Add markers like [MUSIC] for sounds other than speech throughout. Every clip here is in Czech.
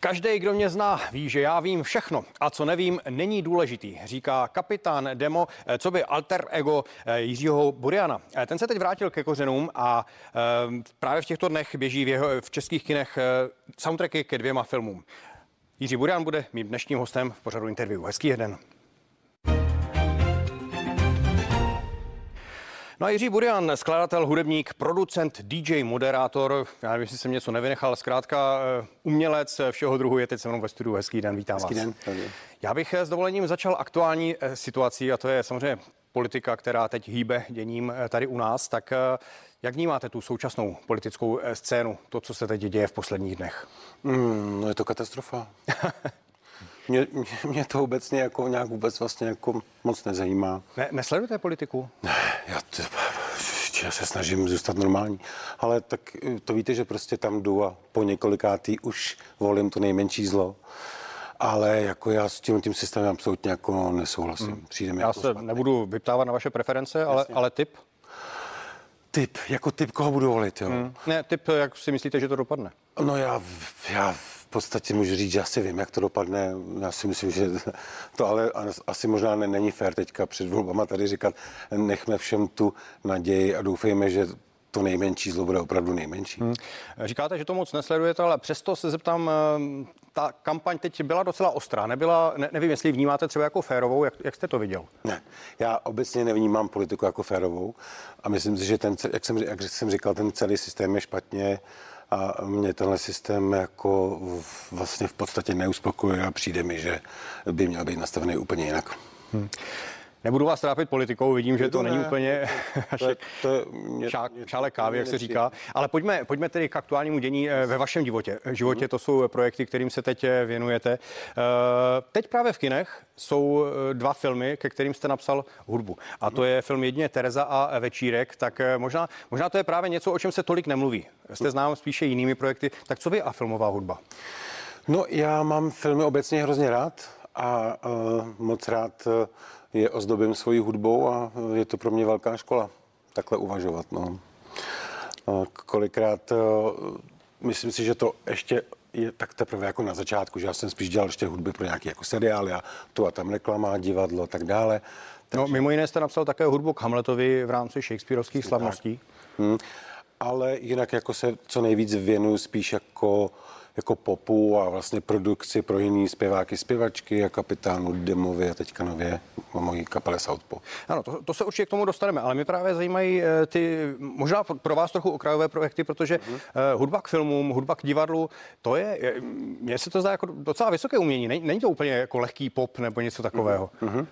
Každý, kdo mě zná, ví, že já vím všechno a co nevím, není důležitý, říká kapitán Demo, eh, co by alter ego eh, Jiřího Buriana. Eh, ten se teď vrátil ke kořenům a právě v těchto dnech běží v, jeho, v českých kinech soundtracky ke dvěma filmům. Jiří Burian bude mým dnešním hostem v pořadu interview. Hezký den. No a Jiří Burian, skladatel, hudebník, producent, DJ, moderátor, já nevím, jestli jsem něco nevynechal, zkrátka eh, umělec všeho druhu je teď se mnou ve studiu. Hezký den, vítám Hezký vás. Den. Já bych eh, s dovolením začal aktuální eh, situací a to je samozřejmě politika, která teď hýbe děním tady u nás, tak jak vnímáte tu současnou politickou scénu, to, co se teď děje v posledních dnech? Mm, no je to katastrofa. [LAUGHS] Mě, mě, mě to obecně jako nějak vůbec vlastně jako moc nezajímá. Ne, nesledujete politiku? Ne, já, to, já se snažím zůstat normální, ale tak to víte, že prostě tam jdu a po několikátý už volím to nejmenší zlo. Ale jako já s tím, tím systémem absolutně jako nesouhlasím. Hmm. Přijde mi já jako se špatný. nebudu vyptávat na vaše preference, ale, ale typ? Typ, jako typ, koho budu volit, jo. Hmm. Ne, typ, jak si myslíte, že to dopadne? No já, já podstatě můžu říct, že asi vím, jak to dopadne. Já si myslím, že [LAUGHS] to ale asi možná není fér teďka před volbama tady říkat, nechme všem tu naději a doufejme, že to nejmenší zlo bude opravdu nejmenší. Hmm. Říkáte, že to moc nesledujete, ale přesto se zeptám, eh, ta kampaň teď byla docela ostrá. Nebyla, ne, nevím, jestli vnímáte třeba jako férovou, jak, jak jste to viděl? Ne, já obecně nevnímám politiku jako férovou a myslím si, že ten, jak jsem, jak jsem říkal, ten celý systém je špatně a mě tenhle systém jako vlastně v podstatě neuspokojuje a přijde mi, že by měl být nastavený úplně jinak. Hmm. Nebudu vás trápit politikou, vidím, že to, to není ne, úplně to, [LAUGHS] to, to, mě, šák, šálek kávy, jak se říká. Ale pojďme, pojďme tedy k aktuálnímu dění eh, ve vašem životě. životě mhm. to jsou projekty, kterým se teď eh, věnujete. Eh, teď právě v kinech jsou dva filmy, ke kterým jste napsal hudbu. A to je film jedině Tereza a Večírek. Tak možná, možná to je právě něco, o čem se tolik nemluví. Jste znám spíše jinými projekty. Tak co vy a filmová hudba? No, já mám filmy obecně hrozně rád a uh, moc rád uh, je ozdobím svojí hudbou a je to pro mě velká škola takhle uvažovat. No. Kolikrát myslím si, že to ještě je tak teprve jako na začátku, že já jsem spíš dělal ještě hudby pro nějaký jako seriály a tu a tam reklama, divadlo a tak dále. Takže... No, mimo jiné jste napsal také hudbu k Hamletovi v rámci Shakespeareovských slavností. Hmm. Ale jinak jako se co nejvíc věnuju spíš jako jako popu a vlastně produkci pro jiný zpěváky, zpěvačky a kapitánu Demovi a teďka nově mojí kapele Southpaw. Ano, to, to, se určitě k tomu dostaneme, ale mě právě zajímají eh, ty možná pro vás trochu okrajové projekty, protože mm-hmm. uh, hudba k filmům, hudba k divadlu, to je, mně se to zdá jako docela vysoké umění, není, není to úplně jako lehký pop nebo něco takového. Mm-hmm.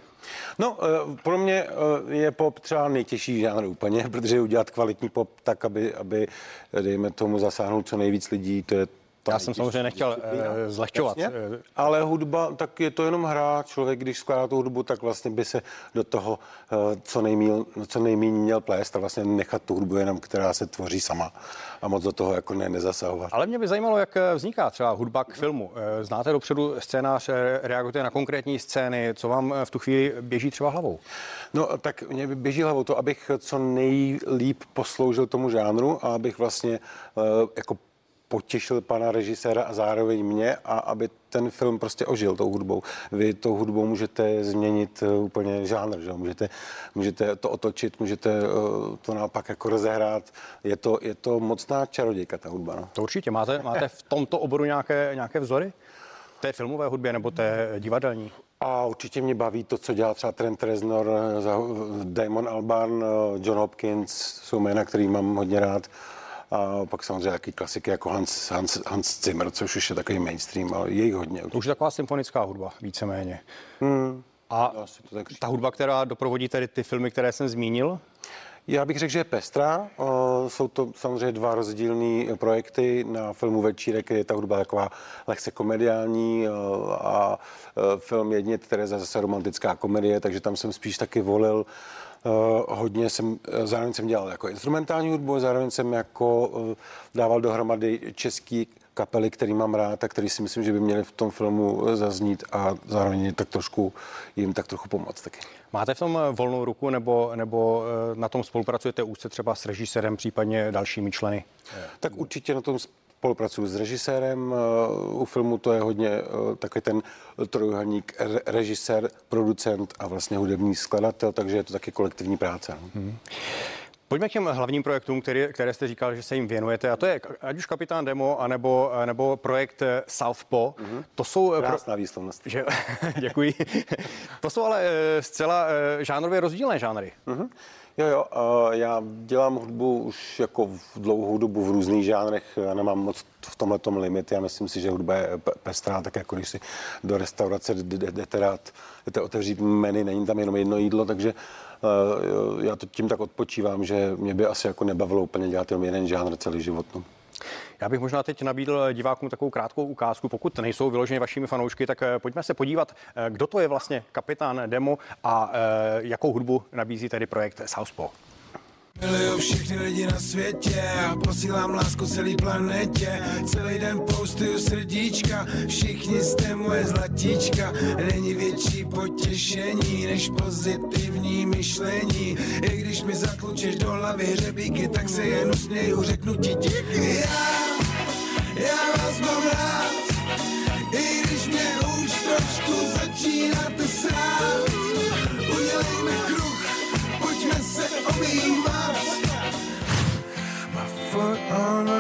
No, eh, pro mě je pop třeba nejtěžší žánr úplně, [LAUGHS] protože udělat kvalitní pop tak, aby, aby dejme tomu zasáhnout co nejvíc lidí, to je Já jsem samozřejmě nechtěl uh, zlehčovat. Jasně, ale hudba, tak je to jenom hra. Člověk, když skládá tu hudbu, tak vlastně by se do toho uh, co, nejmíl, co nejméně měl plést a vlastně nechat tu hudbu jenom, která se tvoří sama a moc do toho jako ne, nezasahovat. Ale mě by zajímalo, jak vzniká třeba hudba k filmu. Znáte dopředu scénář, reagujete na konkrétní scény, co vám v tu chvíli běží třeba hlavou? No tak mě běží hlavou to, abych co nejlíp posloužil tomu žánru a abych vlastně uh, jako potěšil pana režiséra a zároveň mě a aby ten film prostě ožil tou hudbou. Vy tou hudbou můžete změnit eh, úplně žánr, že? Můžete, můžete to otočit, můžete eh, to naopak jako rozehrát. Je to, je to mocná čarodějka ta hudba. No? To určitě. Máte, máte v tomto oboru nějaké, nějaké vzory? Té filmové hudbě nebo té divadelní? A určitě mě baví to, co dělá třeba Trent Reznor, eh, Damon Albarn, John Hopkins, jsou jména, který mám hodně rád. A pak samozřejmě taky klasiky jako Hans, Hans, Hans Zimmer, což už je takový mainstream, ale je jich hodně. To už je taková symfonická hudba, víceméně. Hmm. A to tak ta hudba, která doprovodí tady ty filmy, které jsem zmínil? Já bych řekl, že je pestrá. Jsou to samozřejmě dva rozdílné projekty. Na filmu Večírek je ta hudba taková lehce komediální a film Jedně Tereza zase romantická komedie, takže tam jsem spíš taky volil hodně jsem, eh, zároveň jsem dělal jako instrumentální hudbu, zároveň jsem jako uh, dával dohromady český kapely, který mám rád a který si myslím, že by měli v tom filmu zaznít a zároveň tak trošku jim tak trochu pomoct taky. Máte v tom volnou ruku nebo, nebo na tom spolupracujete úzce třeba s režisérem, případně dalšími členy? Tak určitě na tom spolupracuju s režisérem. U filmu to je hodně takový ten trojuhelník režisér, producent a vlastně hudební skladatel, takže je to taky kolektivní práce. Hmm. Pojďme k těm hlavním projektům, který, které jste říkal, že se jim věnujete. A to je ať už Kapitán Demo, anebo, nebo projekt eh, Southpaw. Mm-hmm. To jsou... Eh, Krásná pro... výslovnost. Že, [LAUGHS] děkuji. to jsou ale eh, zcela žánrově rozdílné žánry. Mm-hmm. Jo, jo, já dělám hudbu už jako v dlouhou dobu v různých žánrech, já nemám moc v tomhle tom limit, já myslím si, že hudba je pestrá, tak jako když si do restaurace jdete rád, jdete otevřít menu, není tam jenom jedno jídlo, takže já to tím tak odpočívám, že mě by asi jako nebavilo úplně dělat jenom jeden žánr celý život. No. Já bych možná teď nabídl divákům takovou krátkou ukázku. Pokud nejsou vyloženě vašimi fanoušky, tak eh, pojďme se podívat, eh, kdo to je vlastně kapitán Demo a eh, jakou hudbu nabízí tedy projekt Southpaw. Miluju všechny lidi na světě a posílám lásku celý planetě. Celý den postuju srdíčka, všichni jste moje zlatíčka. Není větší potěšení než pozitivní myšlení. I když mi zatlučeš do hlavy hřebíky, tak se jen usměju, řeknu ti díky. Já, já vás mám rád, i když mě už trošku začínáte srát. Udělejme kruh, pojďme se objímat. foot on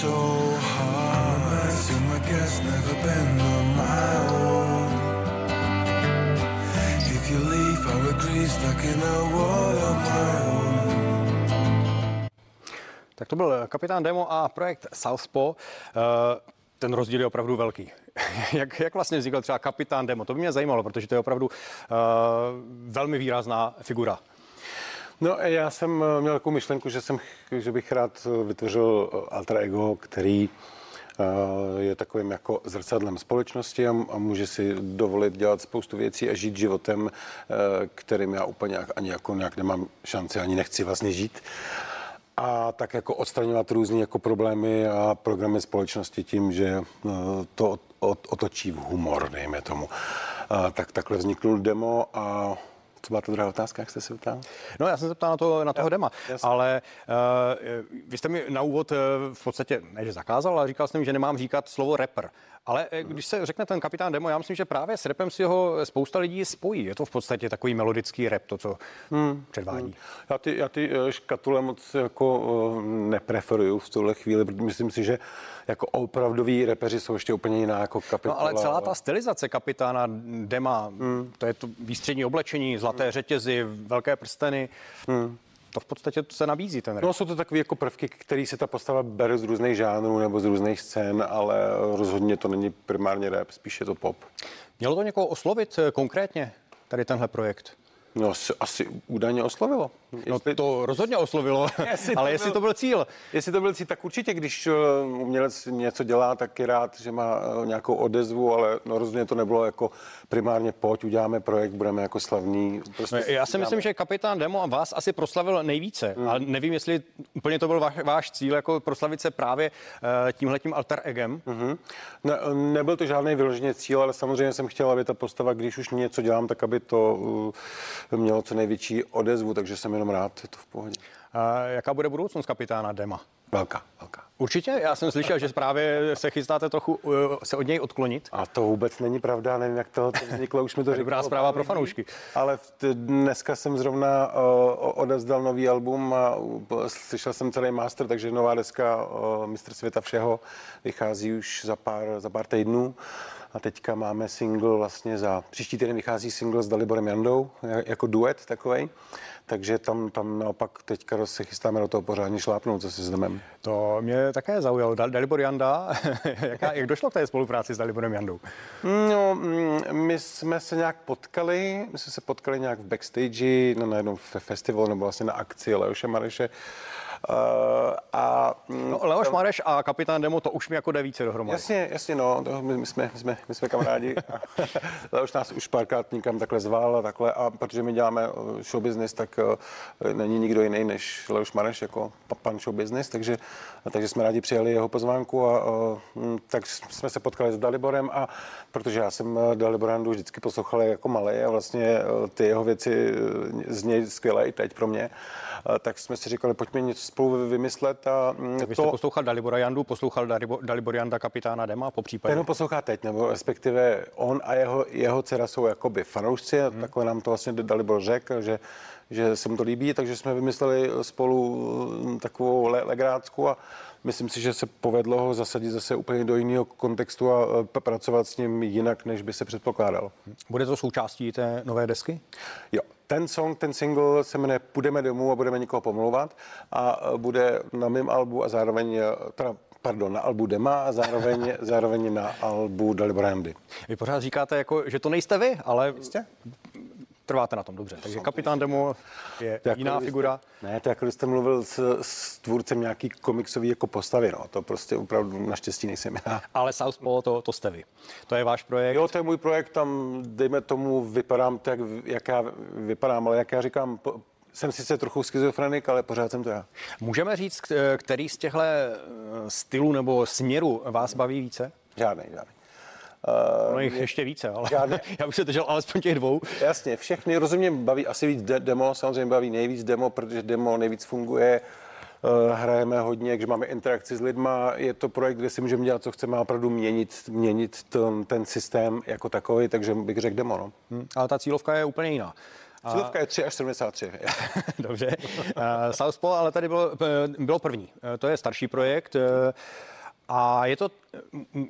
so hard. So my guess never been on my own. Tak to byl kapitán Demo a projekt Southpaw. Eh, ten rozdíl je opravdu velký. [LAUGHS] jak, jak vlastně vznikl třeba kapitán Demo? To by mě zajímalo, protože to je opravdu uh, velmi výrazná figura. No, já jsem eh, měl takovou myšlenku, že, jsem, že bych rád vytvořil alter ego, který Eh, je takovým jako zrcadlem společnosti a, může si dovolit dělat spoustu věcí a žít životem, eh, kterým já úplně ani jako nějak nemám šanci, ani nechci vlastně žít a tak jako odstraňovat různé jako problémy a programy společnosti tím, že eh, to otočí v humor, dejme tomu. Tak takhle vzniknul demo a co byla ta druhá otázka, jak jste se ptal? No, já jsem se ptal na, to, na toho ja, dema, jasný. ale uh, vy jste mi na úvod uh, v podstatě, ne že zakázal, ale říkal jsem, že nemám říkat slovo rapper. Ale eh, když se řekne ten kapitán Demo, já myslím, že právě s repem si ho spousta lidí spojí. Je to v podstatě takový melodický rep, to, co hmm. předvádí. Hmm. Já ty, já ty škatule moc jako nepreferuju v tuhle chvíli, protože myslím si, že jako opravdoví repeři jsou ještě úplně jiná jako kapitola. No ale celá ta stylizace kapitána Dema, hmm. to je to výstřední oblečení, zlaté hmm. řetězy, velké prsteny, hmm to v podstatě se nabízí ten rap. No jsou to takové jako prvky, které se ta postava bere z různých žánrů nebo z různých scén, ale rozhodně to není primárně rap, spíše to pop. Mělo to někoho oslovit eh, konkrétně, tady tenhle projekt? No, asi, asi údajně oslovilo. No, jestli... No to rozhodně oslovilo, [LAUGHS] jestli ale jestli byl, to byl cíl. Jestli to byl cíl, tak určitě, když eh, umělec něco dělá, tak je rád, že má eh, nějakou odezvu, ale no, rozhodně to nebylo jako primárně pojď, uděláme projekt, budeme jako slavní. Prostě no, já si uděláme. myslím, že kapitán Demo vás asi proslavil nejvíce, hmm. ale nevím, jestli úplně to byl váš, váš cíl, jako proslavit se právě uh, tímhletím alter egem. Hmm. Ne, nebyl to žádný vyloženě cíl, ale samozřejmě jsem chtěl, aby ta postava, když už něco dělám, tak aby to uh, mělo co největší odezvu, takže jsem jenom rád, je to v pohodě. A jaká bude budoucnost kapitána Dema? Velká, velká. Určitě, já jsem slyšel, že právě se chystáte trochu uh, se od něj odklonit. A to vůbec není pravda, nevím, jak to, to vzniklo, už mi to [LAUGHS] řekl. Dobrá zpráva pro fanoušky. Ale dneska jsem zrovna uh, odevzdal nový album a uh, slyšel jsem celý master, takže nová deska uh, Mistr světa všeho vychází už za pár, za pár týdnů. A teďka máme single vlastně za, příští týden vychází single s Daliborem Jandou, jako duet takovej. Takže tam, tam naopak teďka se chystáme do toho pořádně šlápnout se s To mě také zaujalo. Dalibor Janda, [LAUGHS] Jaká, jak došlo k té spolupráci s Daliborem Jandou? No, mm, my jsme se nějak potkali, my jsme se potkali nějak v backstage na jednom festivalu nebo vlastně na akci Leoše Mareše a, mm, no, Leoš Mareš a kapitán Demo, to už mi jako jde více dohromady. Jasně, jasně, no, to my, my, jsme, my, jsme, my jsme kamarádi. [LAUGHS] Leoš nás už párkrát někam takhle zval a takhle, a protože my děláme uh, show business, tak uh, není nikdo jiný než Leoš Mareš jako pan show business, takže, takže jsme rádi přijali jeho pozvánku a uh, tak jsme se potkali s Daliborem a protože já jsem Daliborandu vždycky poslouchal jako malý a vlastně ty jeho věci z něj skvělé i teď pro mě, tak jsme si říkali, pojďme něco spolu vymyslet. A mm, tak to... jste poslouchal Dalibora Jandu, poslouchal Dalibor Janda kapitána Dema po případě? Ten poslouchá teď, nebo respektive on a jeho, jeho dcera jsou jakoby fanoušci, hmm. takhle nám to vlastně Dalibor řekl, že že se mu to líbí, takže jsme vymysleli spolu mm, takovou le- legrácku a myslím si, že se povedlo ho zasadit zase úplně do jiného kontextu a e, pracovat s ním jinak, než by se předpokládal. Bude to součástí té nové desky? Jo, ten song, ten single se jmenuje Půjdeme domů a budeme někoho pomlouvat a e, bude na mém albu a zároveň e, teda pardon, na albu Dema a zároveň, [LAUGHS] zároveň na albu Dalibrandy. Vy pořád říkáte, jako, že to nejste vy, ale Jistě? Trváte na tom dobře. Takže kapitán Demo je to jiná figura. Jste, ne, to jako jste mluvil s, s tvůrcem nějaký komiksový jako postavy, no. To prostě opravdu naštěstí nejsem já. Ale Southpaw to, to jste vy. To je váš projekt. Jo, to je můj projekt, tam dejme tomu vypadám tak, jak já vypadám, ale jak já říkám, jsem sice trochu schizofrenik, ale pořád jsem to já. Můžeme říct, který z těchto eh, stylů nebo směrů vás baví více? Žádný, žádný. No jich ještě více, ale žádné... [LAUGHS] já bych se držel alespoň těch dvou. Jasně, všechny, rozumím, baví asi víc de- demo, samozřejmě baví nejvíc demo, protože demo nejvíc funguje. Uh, hrajeme hodně, když máme interakci s lidma, je to projekt, kde si můžeme dělat, co chceme, a opravdu měnit, měnit ten, ten systém jako takový, takže bych řekl demo. No. Hmm, ale ta cílovka je úplně jiná. Cílovka je 3 až 73. [LAUGHS] Dobře. Uh, Southpaw ale tady bylo, bylo první. To je starší projekt. A je to,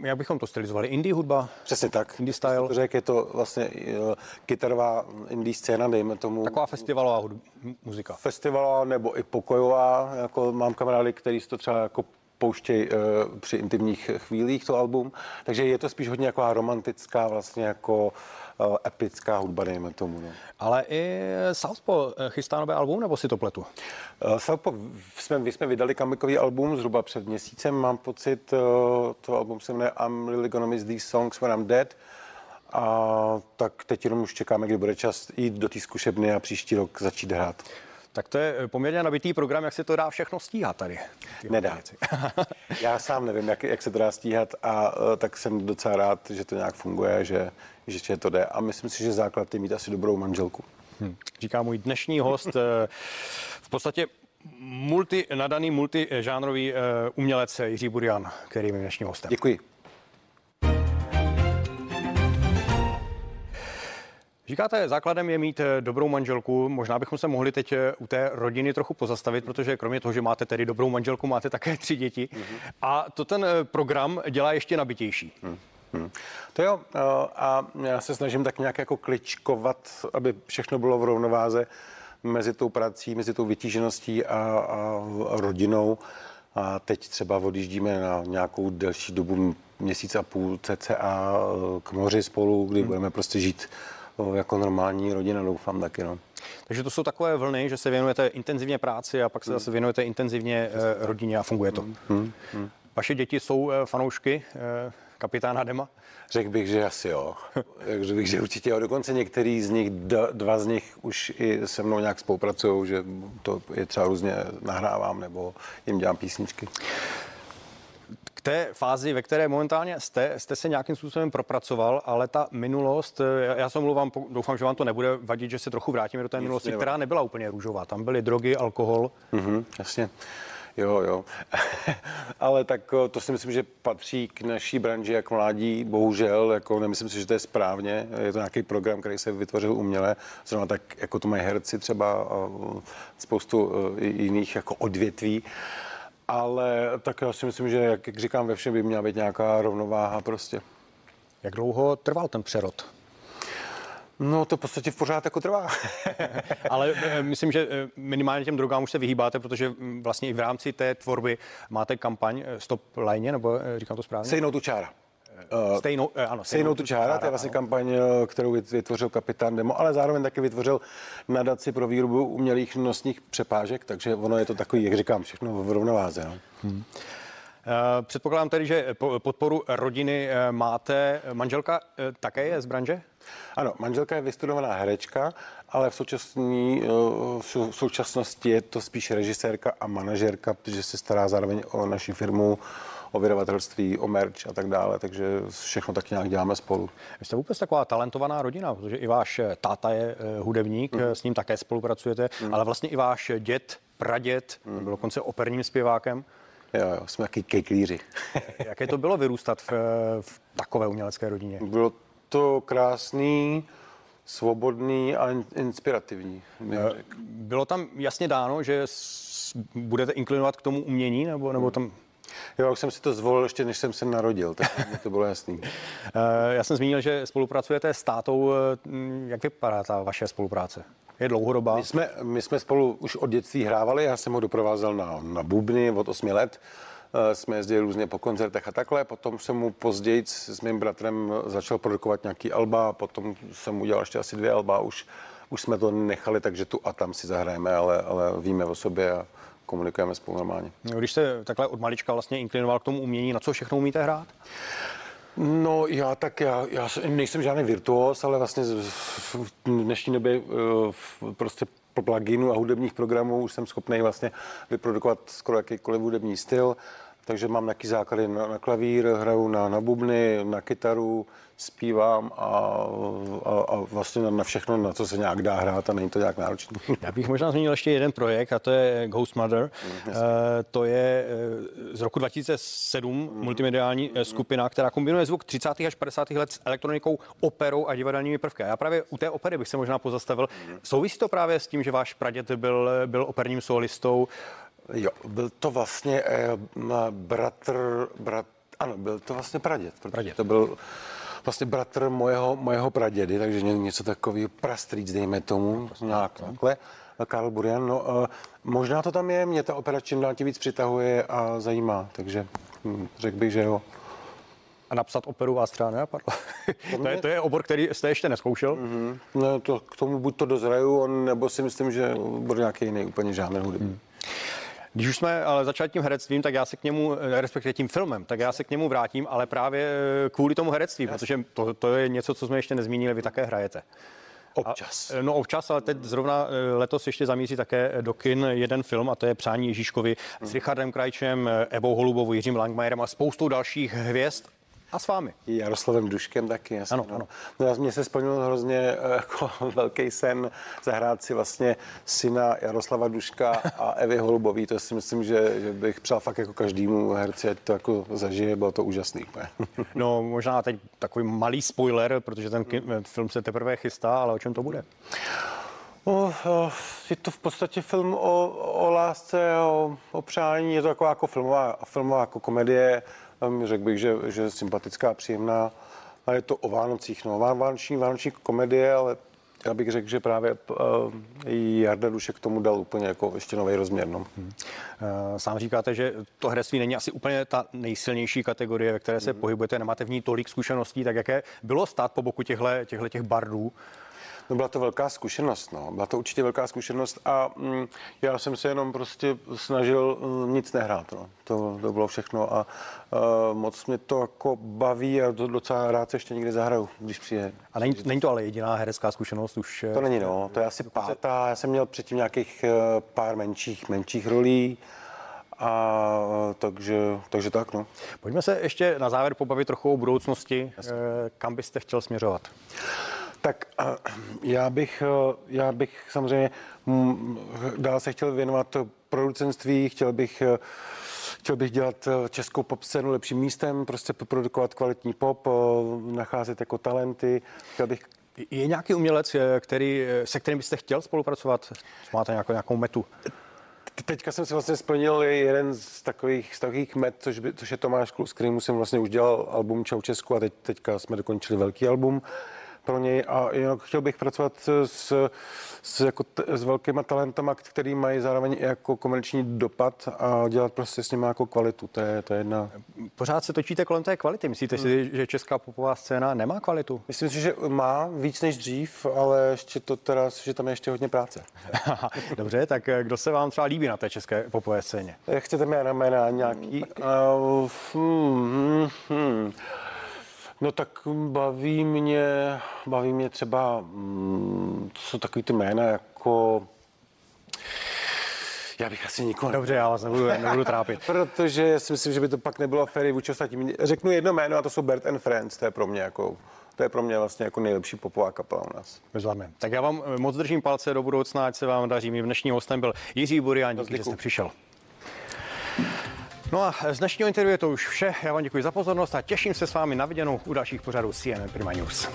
jak bychom to stylizovali, indie hudba? Přesně tak. Indie style? Řek, je to vlastně uh, kytarová indie scéna, dejme tomu. Taková festivalová hudba, muzika. Festivalová nebo i pokojová, jako mám kamarády, který si to třeba jako pouštějí uh, při intimních chvílích to album, takže je to spíš hodně jako romantická vlastně jako uh, epická hudba, dejme tomu. No. Ale i Southpaw chystá nové album, nebo si to pletu? Uh, Southpaw, jsme, my jsme vydali kamikový album zhruba před měsícem, mám pocit, to album se jmenuje I'm really gonna miss these songs when I'm dead. A tak teď jenom už čekáme, kdy bude čas jít do té zkušebny a příští rok začít hrát. Tak to je poměrně nabitý program, jak se to dá všechno stíhat tady. Nedá. [LAUGHS] [LAUGHS] Já sám nevím, jak, jak se to dá stíhat a uh, tak jsem docela rád, že to nějak funguje, že, že to jde. A myslím si, že základ je mít asi dobrou manželku. Hmm. Říká můj dnešní host, eh, v podstatě multi, nadaný multižánrový umělec Jiří Burian, který je dnešním hostem. Děkuji. Říkáte, základem je mít eh, dobrou manželku. Možná bychom se mohli teď eh, u té rodiny trochu pozastavit, protože kromě toho, že máte tedy dobrou manželku, máte také tři děti. Mm-hmm. A to ten eh, program dělá ještě nabitější. Mm. Hmm. To jo, a já se snažím tak nějak jako kličkovat, aby všechno bylo v rovnováze mezi tou prací, mezi tou vytížeností a, a rodinou. A teď třeba odjíždíme na nějakou delší dobu, měsíc a půl cca k moři spolu, kdy hmm. budeme prostě žít jako normální rodina, doufám taky. No. Takže to jsou takové vlny, že se věnujete intenzivně práci a pak se hmm. zase věnujete intenzivně eh, rodině a funguje to. Hmm. Hmm. hmm. Vaše děti jsou eh, fanoušky eh, kapitána Dema? Řekl bych, že asi jo. Řekl bych, že určitě jo. Dokonce některý z nich, dva z nich už i se mnou nějak spolupracují, že to je třeba různě nahrávám nebo jim dělám písničky té fázi, ve které momentálně jste, jste se nějakým způsobem propracoval, ale ta minulost, já se mluvám, doufám, že vám to nebude vadit, že se trochu vrátíme do té minulosti, která nebyla úplně růžová. Tam byly drogy, alkohol. Mm-hmm, jasně. Jo, jo. [LAUGHS] Ale tak to si myslím, že patří k naší branži jak mládí, bohužel, jako nemyslím si, že to je správně. Je to nějaký program, který se vytvořil uměle, zrovna tak, jako to mají herci třeba a spoustu jiných jako odvětví ale tak já si myslím, že jak, jak říkám, ve všem by měla být nějaká rovnováha prostě. Jak dlouho trval ten přerod? No to v podstatě v pořád jako trvá. [LAUGHS] Ale eh, myslím, že eh, minimálně těm drogám už se vyhýbáte, protože mm, vlastně i v rámci té tvorby máte kampaň Stop Line, nebo říkám to správně? Sejnou tu čára. Stejnou, ano, stejnou tu čára, to je vlastně kampaň, kterou vytvořil kapitán Demo, ale zároveň taky vytvořil nadaci pro výrobu umělých nosních přepážek, takže ono je to takový, jak říkám, všechno v rovnováze. No. Hmm. Předpokládám tedy, že podporu rodiny máte. Manželka také je z branže? Ano, manželka je vystudovaná herečka, ale v, současný, v současnosti je to spíš režisérka a manažerka, protože se stará zároveň o naši firmu, o vydavatelství, o merch a tak dále, takže všechno tak nějak děláme spolu. Vy jste vůbec taková talentovaná rodina, protože i váš eh, táta je eh, hudebník, mm. s ním také spolupracujete, mm. ale vlastně i váš děd, praděd, mm. byl dokonce operním zpěvákem. Jo, jo, jsme taky kejklíři. [LAUGHS] Jaké to bylo vyrůstat v, v takové umělecké rodině? Bylo to krásný, svobodný a inspirativní. Bylo tam jasně dáno, že budete inklinovat k tomu umění, nebo, nebo tam Jo, už jsem si to zvolil ještě, než jsem se narodil, tak [LAUGHS] to bylo jasný. Eh, já jsem zmínil, že spolupracujete s tátou. Eh, jak vypadá ta vaše spolupráce? Je dlouhodobá? My jsme, my jsme spolu už od dětství hrávali, já jsem ho doprovázel na, na bubny od 8 let. Eh, jsme jezdili různě po koncertech a takhle. Potom jsem mu později s mým bratrem začal produkovat nějaký alba, potom jsem udělal ještě asi dvě alba, už, už jsme to nechali, takže tu a tam si zahrajeme, ale, ale víme o sobě a komunikujeme spolu normálně. Když jste takhle od malička vlastně inklinoval k tomu umění, na co všechno umíte hrát? No já tak, já, já nejsem žádný virtuos, ale vlastně v dnešní době eh, prostě pluginu a hudebních programů už jsem schopný vlastně vyprodukovat skoro jakýkoliv hudební styl takže mám nějaký základy na, na klavír, hraju na, na bubny, na kytaru, zpívám a, a, a vlastně na, na všechno, na co se nějak dá hrát a není to nějak náročné. [LAUGHS] Já bych možná zmínil ještě jeden projekt a to je Ghost Mother. Mm, uh, to je uh, z roku 2007 mm. multimediální mm. skupina, která kombinuje zvuk 30. až 50. let s elektronikou, operou a divadelními prvky. A já právě u té opery bych se možná pozastavil. Mm. Souvisí to právě s tím, že váš praděd byl, byl operním solistou. Jo, byl to vlastně eh, bratr, brat, ano, byl to vlastně praděd. praděd. To byl vlastně bratr mojeho, mojeho pradědy, takže něco takového prastrýc, dejme tomu, nějak takhle. Karl Burian, no, uh, možná to tam je, mě ta opera čím dál tím víc přitahuje a zajímá, takže hm, řekl bych, že jo. A napsat operu vás třeba nenapadlo? [LAUGHS] to, je, to je obor, který jste ještě neskoušel? Mm-hmm. No, to, k tomu buď to dozraju, nebo si myslím, že bude nějaký jiný úplně žádný hudební. Mm. Když už jsme ale začali tím herectvím, tak já se k němu, eh, respektive tím filmem, tak já se k němu vrátím, ale právě eh, kvůli tomu herectví, Jasně. protože to, to je něco, co jsme ještě nezmínili, vy také hrajete. Občas. A, eh, no občas, ale teď zrovna letos ještě zamíří také do kin jeden film a to je Přání Ježíškovi hmm. s Richardem Krajčem, Evou Holubovou, Jiřím Langmajerem a spoustou dalších hvězd a s vámi. Jaroslavem Duškem taky, jasně. Ano, no. ano. No já mě se splnil hrozně eh, [LAUGHS] jako velký sen zahrát si vlastně syna Jaroslava Duška a [LAUGHS] Evy Holubový. To si myslím, že, že bych přál fakt jako každému herci, ať to jako zažije, bylo to úžasný. no [LAUGHS] možná teď takový malý spoiler, protože ten film se teprve chystá, ale o čem to bude? No, je to v podstatě film o, o lásce, o, o přání, je to jako, jako filmová, filmová jako komedie, Řekl bych, že, že sympatická, příjemná. A je to o Vánocích, no, vánoční, vánoční komedie, ale já bych řekl, že právě uh, Jarda Dušek k tomu dal úplně jako ještě nový rozměr. No. Hmm. Sám říkáte, že to herectví není asi úplně ta nejsilnější kategorie, ve které se hmm. pohybujete, nemáte v ní tolik zkušeností, tak jaké bylo stát po boku těchto těch bardů? No byla to velká zkušenost, no. Byla to určitě velká zkušenost a mm, já jsem se jenom prostě snažil mm, nic nehrát, no. To, to bylo všechno a uh, moc mě to jako baví a to docela rád se ještě někdy zahraju, když přijde. A není, není to ale jediná herecká zkušenost už? To není, no. To je asi pátá. Já jsem měl předtím nějakých uh, pár menších, menších rolí. A takže, takže tak, no. Pojďme se ještě na závěr pobavit trochu o budoucnosti. Jasně. Kam byste chtěl směřovat? Tak já bych, eh, já bych samozřejmě mm, dál se chtěl věnovat producentství, chtěl bych eh, Chtěl bych dělat eh, českou pop scénu lepším místem, prostě produkovat kvalitní pop, nacházet jako talenty. Chtěl bych je nějaký umělec, který, se kterým byste chtěl spolupracovat? Máte nějakou, nějakou metu? Teďka jsem si vlastně splnil jeden z takových, z takových met, což, by, což je Tomáš Klus, s kterým jsem vlastně už dělal album Čau Česku a teď, teďka jsme dokončili velký album pro něj a jinak chtěl bych pracovat s, s, jako t, s velkýma talentama, který mají zároveň i jako komerční dopad a dělat prostě s nimi jako kvalitu. To je, to je jedna. Pořád se točíte kolem té kvality. Myslíte hmm. si, že česká popová scéna nemá kvalitu? Myslím si, že má víc než dřív, ale ještě to teda, že tam je ještě hodně práce. [LAUGHS] Dobře, tak kdo se vám třeba líbí na té české popové scéně? Chcete jména, jména nějaký? Uh, hmm, hmm. No tak baví mě, baví mě třeba, mm, to jsou takový ty jména jako já bych asi nikoho. Dobře, já vás nebudu, nebudu trápit. [LAUGHS] Protože si myslím, že by to pak nebylo féry vůči ostatním. Řeknu jedno jméno a to jsou Bert and Friends, to je pro mě jako to je pro mě vlastně jako nejlepší popová kapela u nás. Bezvadné. Tak já vám moc držím palce do budoucna, ať se vám daří. Mým dnešním hostem byl Jiří Burian, díky, že jste přišel. No a z dnešního interview je to už vše. Já vám děkuji za pozornost a těším se s vámi na viděnou u dalších pořadů CNN Prima News.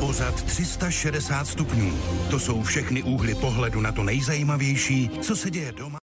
Pořad 360 stupňů. To jsou všechny úhly pohledu na to nejzajímavější, co se děje doma.